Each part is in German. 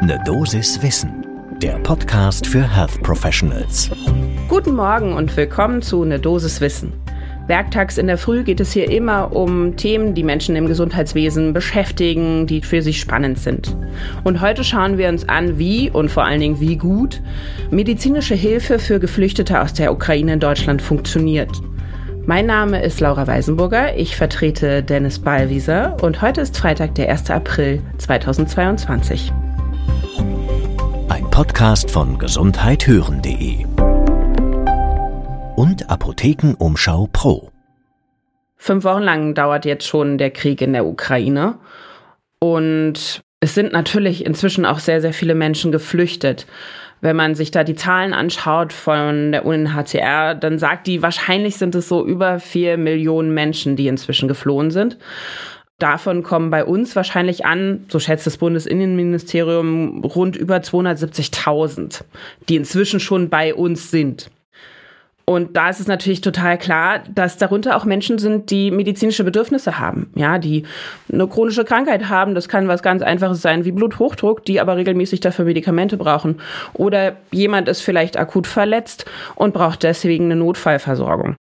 Ne Dosis Wissen, der Podcast für Health Professionals. Guten Morgen und willkommen zu Ne Dosis Wissen. Werktags in der Früh geht es hier immer um Themen, die Menschen im Gesundheitswesen beschäftigen, die für sie spannend sind. Und heute schauen wir uns an, wie und vor allen Dingen wie gut medizinische Hilfe für Geflüchtete aus der Ukraine in Deutschland funktioniert. Mein Name ist Laura Weisenburger, ich vertrete Dennis Ballwieser und heute ist Freitag, der 1. April 2022. Podcast von gesundheithören.de und Apothekenumschau Pro. Fünf Wochen lang dauert jetzt schon der Krieg in der Ukraine und es sind natürlich inzwischen auch sehr, sehr viele Menschen geflüchtet. Wenn man sich da die Zahlen anschaut von der UNHCR, dann sagt die, wahrscheinlich sind es so über vier Millionen Menschen, die inzwischen geflohen sind. Davon kommen bei uns wahrscheinlich an, so schätzt das Bundesinnenministerium, rund über 270.000, die inzwischen schon bei uns sind. Und da ist es natürlich total klar, dass darunter auch Menschen sind, die medizinische Bedürfnisse haben, ja, die eine chronische Krankheit haben. Das kann was ganz Einfaches sein wie Bluthochdruck, die aber regelmäßig dafür Medikamente brauchen. Oder jemand ist vielleicht akut verletzt und braucht deswegen eine Notfallversorgung.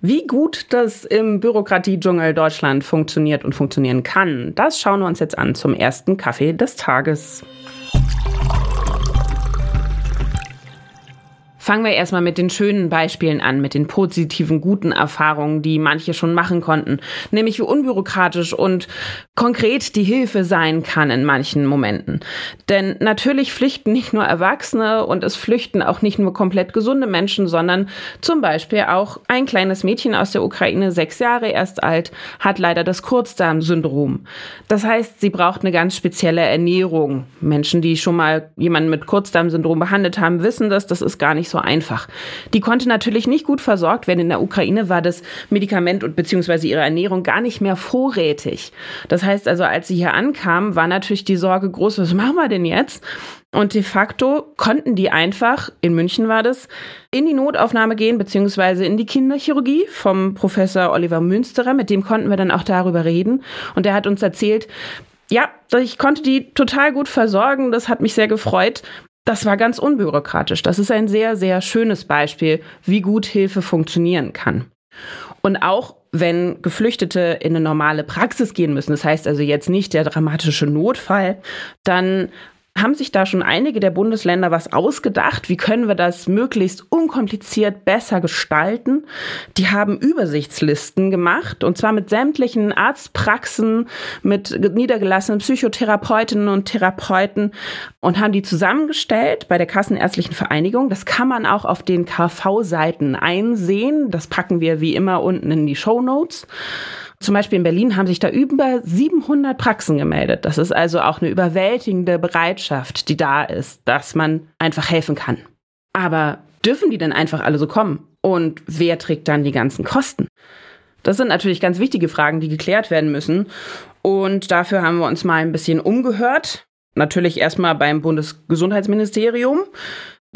Wie gut das im Bürokratiedschungel Deutschland funktioniert und funktionieren kann, das schauen wir uns jetzt an zum ersten Kaffee des Tages. Fangen wir erstmal mit den schönen Beispielen an, mit den positiven, guten Erfahrungen, die manche schon machen konnten. Nämlich wie unbürokratisch und konkret die Hilfe sein kann in manchen Momenten. Denn natürlich flüchten nicht nur Erwachsene und es flüchten auch nicht nur komplett gesunde Menschen, sondern zum Beispiel auch ein kleines Mädchen aus der Ukraine, sechs Jahre erst alt, hat leider das Kurzdarmsyndrom. Das heißt, sie braucht eine ganz spezielle Ernährung. Menschen, die schon mal jemanden mit Kurzdarmsyndrom behandelt haben, wissen das. Das ist gar nicht so so einfach. Die konnte natürlich nicht gut versorgt werden. In der Ukraine war das Medikament und beziehungsweise ihre Ernährung gar nicht mehr vorrätig. Das heißt also, als sie hier ankam, war natürlich die Sorge groß, was machen wir denn jetzt? Und de facto konnten die einfach, in München war das, in die Notaufnahme gehen, beziehungsweise in die Kinderchirurgie vom Professor Oliver Münsterer. Mit dem konnten wir dann auch darüber reden. Und der hat uns erzählt, ja, ich konnte die total gut versorgen. Das hat mich sehr gefreut. Das war ganz unbürokratisch. Das ist ein sehr, sehr schönes Beispiel, wie gut Hilfe funktionieren kann. Und auch wenn Geflüchtete in eine normale Praxis gehen müssen, das heißt also jetzt nicht der dramatische Notfall, dann haben sich da schon einige der Bundesländer was ausgedacht. Wie können wir das möglichst unkompliziert besser gestalten? Die haben Übersichtslisten gemacht und zwar mit sämtlichen Arztpraxen, mit niedergelassenen Psychotherapeutinnen und Therapeuten und haben die zusammengestellt bei der Kassenärztlichen Vereinigung. Das kann man auch auf den KV-Seiten einsehen. Das packen wir wie immer unten in die Show Notes. Zum Beispiel in Berlin haben sich da über 700 Praxen gemeldet. Das ist also auch eine überwältigende Bereitschaft, die da ist, dass man einfach helfen kann. Aber dürfen die denn einfach alle so kommen? Und wer trägt dann die ganzen Kosten? Das sind natürlich ganz wichtige Fragen, die geklärt werden müssen. Und dafür haben wir uns mal ein bisschen umgehört. Natürlich erstmal beim Bundesgesundheitsministerium.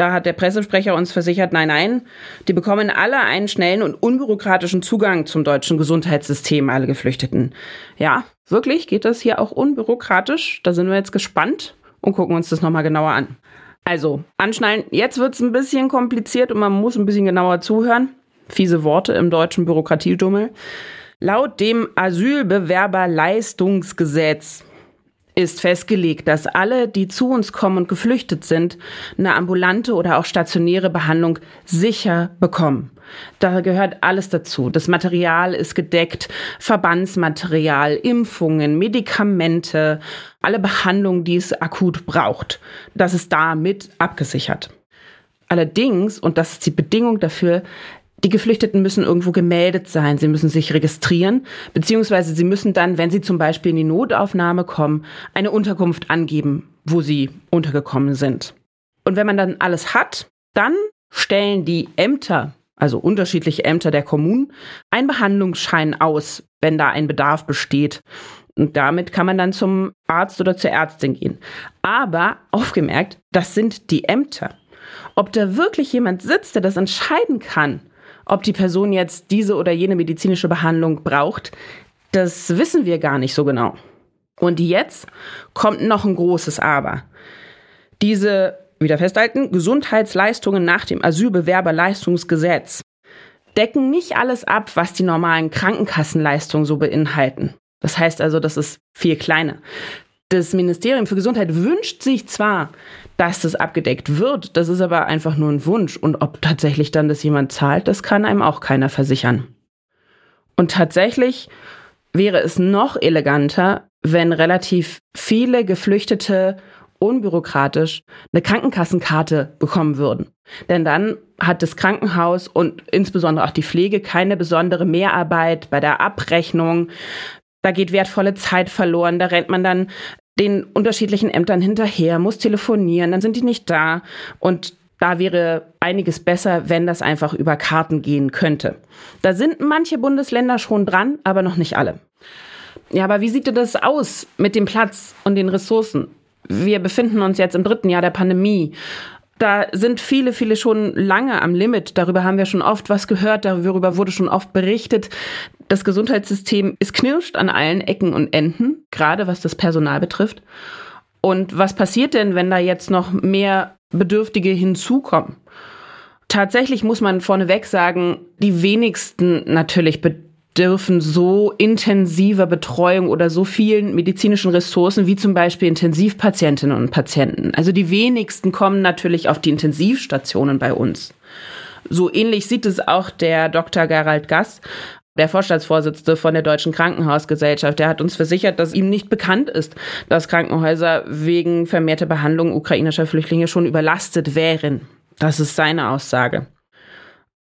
Da hat der Pressesprecher uns versichert, nein, nein, die bekommen alle einen schnellen und unbürokratischen Zugang zum deutschen Gesundheitssystem, alle Geflüchteten. Ja, wirklich geht das hier auch unbürokratisch? Da sind wir jetzt gespannt und gucken uns das nochmal genauer an. Also, anschnallen, jetzt wird es ein bisschen kompliziert und man muss ein bisschen genauer zuhören. Fiese Worte im deutschen Bürokratiedummel. Laut dem Asylbewerberleistungsgesetz ist festgelegt, dass alle, die zu uns kommen und geflüchtet sind, eine ambulante oder auch stationäre Behandlung sicher bekommen. Da gehört alles dazu. Das Material ist gedeckt, Verbandsmaterial, Impfungen, Medikamente, alle Behandlungen, die es akut braucht. Das ist damit abgesichert. Allerdings, und das ist die Bedingung dafür, die Geflüchteten müssen irgendwo gemeldet sein, sie müssen sich registrieren, beziehungsweise sie müssen dann, wenn sie zum Beispiel in die Notaufnahme kommen, eine Unterkunft angeben, wo sie untergekommen sind. Und wenn man dann alles hat, dann stellen die Ämter, also unterschiedliche Ämter der Kommunen, einen Behandlungsschein aus, wenn da ein Bedarf besteht. Und damit kann man dann zum Arzt oder zur Ärztin gehen. Aber aufgemerkt, das sind die Ämter. Ob da wirklich jemand sitzt, der das entscheiden kann, ob die Person jetzt diese oder jene medizinische Behandlung braucht, das wissen wir gar nicht so genau. Und jetzt kommt noch ein großes Aber. Diese, wieder festhalten, Gesundheitsleistungen nach dem Asylbewerberleistungsgesetz decken nicht alles ab, was die normalen Krankenkassenleistungen so beinhalten. Das heißt also, das ist viel kleiner. Das Ministerium für Gesundheit wünscht sich zwar, dass das abgedeckt wird, das ist aber einfach nur ein Wunsch. Und ob tatsächlich dann das jemand zahlt, das kann einem auch keiner versichern. Und tatsächlich wäre es noch eleganter, wenn relativ viele Geflüchtete unbürokratisch eine Krankenkassenkarte bekommen würden. Denn dann hat das Krankenhaus und insbesondere auch die Pflege keine besondere Mehrarbeit bei der Abrechnung. Da geht wertvolle Zeit verloren. Da rennt man dann den unterschiedlichen Ämtern hinterher, muss telefonieren, dann sind die nicht da. Und da wäre einiges besser, wenn das einfach über Karten gehen könnte. Da sind manche Bundesländer schon dran, aber noch nicht alle. Ja, aber wie sieht denn das aus mit dem Platz und den Ressourcen? Wir befinden uns jetzt im dritten Jahr der Pandemie. Da sind viele, viele schon lange am Limit. Darüber haben wir schon oft was gehört. Darüber wurde schon oft berichtet. Das Gesundheitssystem ist knirscht an allen Ecken und Enden, gerade was das Personal betrifft. Und was passiert denn, wenn da jetzt noch mehr Bedürftige hinzukommen? Tatsächlich muss man vorneweg sagen, die wenigsten natürlich bedürfen so intensiver Betreuung oder so vielen medizinischen Ressourcen wie zum Beispiel Intensivpatientinnen und Patienten. Also die wenigsten kommen natürlich auf die Intensivstationen bei uns. So ähnlich sieht es auch der Dr. Gerald Gass, der Vorstandsvorsitzende von der Deutschen Krankenhausgesellschaft, der hat uns versichert, dass ihm nicht bekannt ist, dass Krankenhäuser wegen vermehrter Behandlung ukrainischer Flüchtlinge schon überlastet wären. Das ist seine Aussage.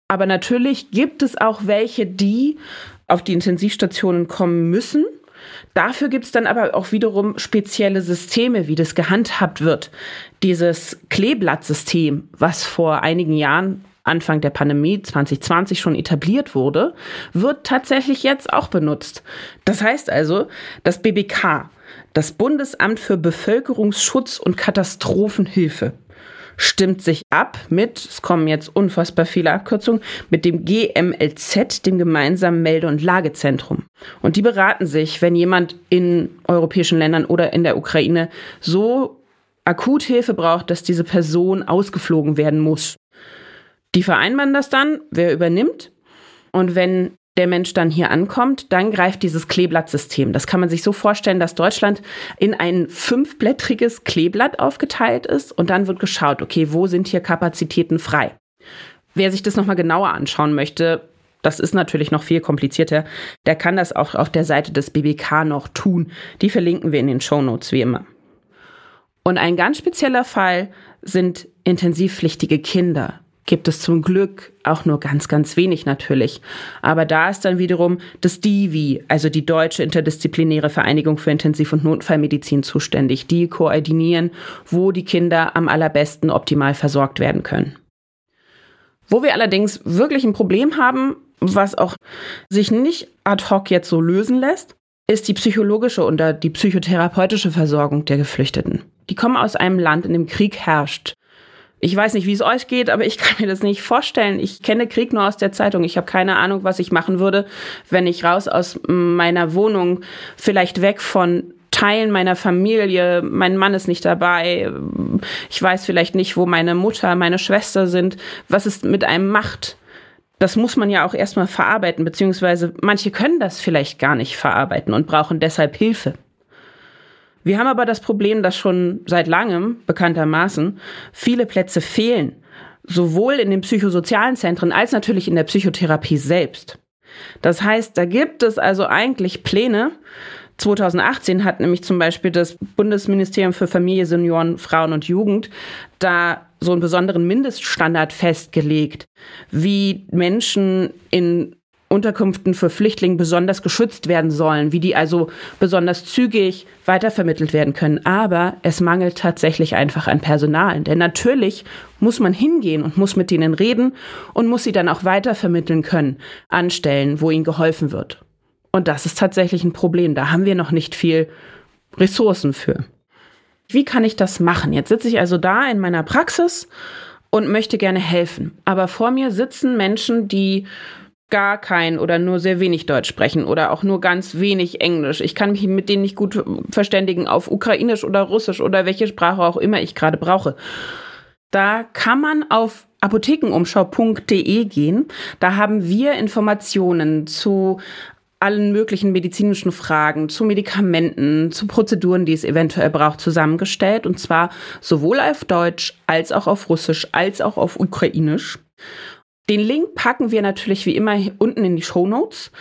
Aber natürlich gibt es auch welche, die auf die Intensivstationen kommen müssen. Dafür gibt es dann aber auch wiederum spezielle Systeme, wie das gehandhabt wird. Dieses Kleeblattsystem, was vor einigen Jahren Anfang der Pandemie 2020 schon etabliert wurde, wird tatsächlich jetzt auch benutzt. Das heißt also, das BBK, das Bundesamt für Bevölkerungsschutz und Katastrophenhilfe, stimmt sich ab mit, es kommen jetzt unfassbar viele Abkürzungen, mit dem GMLZ, dem gemeinsamen Melde- und Lagezentrum. Und die beraten sich, wenn jemand in europäischen Ländern oder in der Ukraine so akut Hilfe braucht, dass diese Person ausgeflogen werden muss. Die vereinbaren das dann, wer übernimmt. Und wenn der Mensch dann hier ankommt, dann greift dieses Kleeblattsystem. Das kann man sich so vorstellen, dass Deutschland in ein fünfblättriges Kleeblatt aufgeteilt ist und dann wird geschaut, okay, wo sind hier Kapazitäten frei? Wer sich das nochmal genauer anschauen möchte, das ist natürlich noch viel komplizierter, der kann das auch auf der Seite des BBK noch tun. Die verlinken wir in den Show Notes wie immer. Und ein ganz spezieller Fall sind intensivpflichtige Kinder gibt es zum Glück auch nur ganz, ganz wenig natürlich. Aber da ist dann wiederum das DIVI, also die Deutsche Interdisziplinäre Vereinigung für Intensiv- und Notfallmedizin zuständig. Die koordinieren, wo die Kinder am allerbesten optimal versorgt werden können. Wo wir allerdings wirklich ein Problem haben, was auch sich nicht ad hoc jetzt so lösen lässt, ist die psychologische und die psychotherapeutische Versorgung der Geflüchteten. Die kommen aus einem Land, in dem Krieg herrscht. Ich weiß nicht, wie es euch geht, aber ich kann mir das nicht vorstellen. Ich kenne Krieg nur aus der Zeitung. Ich habe keine Ahnung, was ich machen würde, wenn ich raus aus meiner Wohnung, vielleicht weg von Teilen meiner Familie, mein Mann ist nicht dabei, ich weiß vielleicht nicht, wo meine Mutter, meine Schwester sind, was es mit einem macht. Das muss man ja auch erstmal verarbeiten, beziehungsweise manche können das vielleicht gar nicht verarbeiten und brauchen deshalb Hilfe. Wir haben aber das Problem, dass schon seit langem, bekanntermaßen, viele Plätze fehlen, sowohl in den psychosozialen Zentren als natürlich in der Psychotherapie selbst. Das heißt, da gibt es also eigentlich Pläne. 2018 hat nämlich zum Beispiel das Bundesministerium für Familie, Senioren, Frauen und Jugend da so einen besonderen Mindeststandard festgelegt, wie Menschen in Unterkünften für Flüchtlinge besonders geschützt werden sollen, wie die also besonders zügig weitervermittelt werden können. Aber es mangelt tatsächlich einfach an Personal. Denn natürlich muss man hingehen und muss mit denen reden und muss sie dann auch weitervermitteln können an Stellen, wo ihnen geholfen wird. Und das ist tatsächlich ein Problem. Da haben wir noch nicht viel Ressourcen für. Wie kann ich das machen? Jetzt sitze ich also da in meiner Praxis und möchte gerne helfen. Aber vor mir sitzen Menschen, die gar kein oder nur sehr wenig Deutsch sprechen oder auch nur ganz wenig Englisch. Ich kann mich mit denen nicht gut verständigen auf Ukrainisch oder Russisch oder welche Sprache auch immer ich gerade brauche. Da kann man auf apothekenumschau.de gehen. Da haben wir Informationen zu allen möglichen medizinischen Fragen, zu Medikamenten, zu Prozeduren, die es eventuell braucht, zusammengestellt. Und zwar sowohl auf Deutsch als auch auf Russisch als auch auf Ukrainisch. Den Link packen wir natürlich wie immer unten in die Show Notes,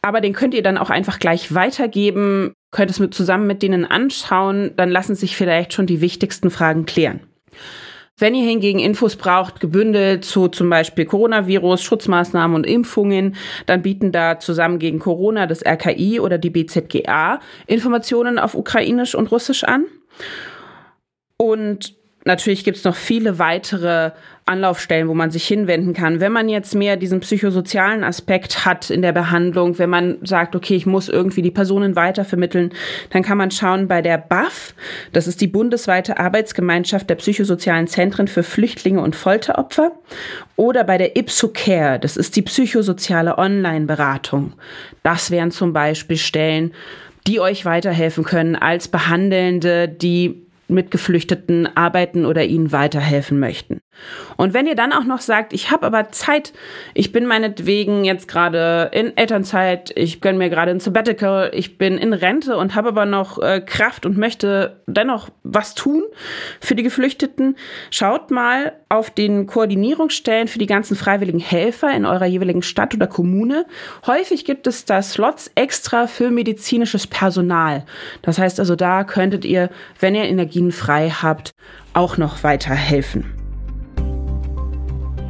aber den könnt ihr dann auch einfach gleich weitergeben, könnt es mit, zusammen mit denen anschauen, dann lassen sich vielleicht schon die wichtigsten Fragen klären. Wenn ihr hingegen Infos braucht, gebündelt zu zum Beispiel Coronavirus, Schutzmaßnahmen und Impfungen, dann bieten da zusammen gegen Corona das RKI oder die BZGA Informationen auf Ukrainisch und Russisch an. Und natürlich gibt es noch viele weitere Anlaufstellen, wo man sich hinwenden kann. Wenn man jetzt mehr diesen psychosozialen Aspekt hat in der Behandlung, wenn man sagt, okay, ich muss irgendwie die Personen weitervermitteln, dann kann man schauen bei der BAF, das ist die bundesweite Arbeitsgemeinschaft der psychosozialen Zentren für Flüchtlinge und Folteropfer, oder bei der IPSOCare, das ist die psychosoziale Online-Beratung. Das wären zum Beispiel Stellen, die euch weiterhelfen können als Behandelnde, die mit Geflüchteten arbeiten oder ihnen weiterhelfen möchten. Und wenn ihr dann auch noch sagt, ich habe aber Zeit, ich bin meinetwegen jetzt gerade in Elternzeit, ich gönne mir gerade ein Sabbatical, ich bin in Rente und habe aber noch äh, Kraft und möchte dennoch was tun für die Geflüchteten, schaut mal auf den Koordinierungsstellen für die ganzen freiwilligen Helfer in eurer jeweiligen Stadt oder Kommune. Häufig gibt es da Slots extra für medizinisches Personal. Das heißt also, da könntet ihr, wenn ihr Energien frei habt, auch noch weiterhelfen.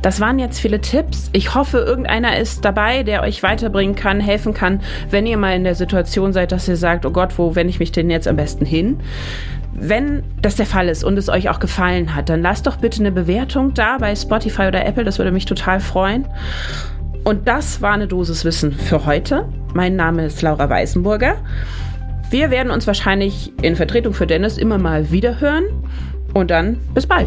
Das waren jetzt viele Tipps. Ich hoffe, irgendeiner ist dabei, der euch weiterbringen kann, helfen kann, wenn ihr mal in der Situation seid, dass ihr sagt, oh Gott, wo wende ich mich denn jetzt am besten hin? Wenn das der Fall ist und es euch auch gefallen hat, dann lasst doch bitte eine Bewertung da bei Spotify oder Apple, das würde mich total freuen. Und das war eine Dosis Wissen für heute. Mein Name ist Laura Weißenburger. Wir werden uns wahrscheinlich in Vertretung für Dennis immer mal wieder hören. Und dann bis bald.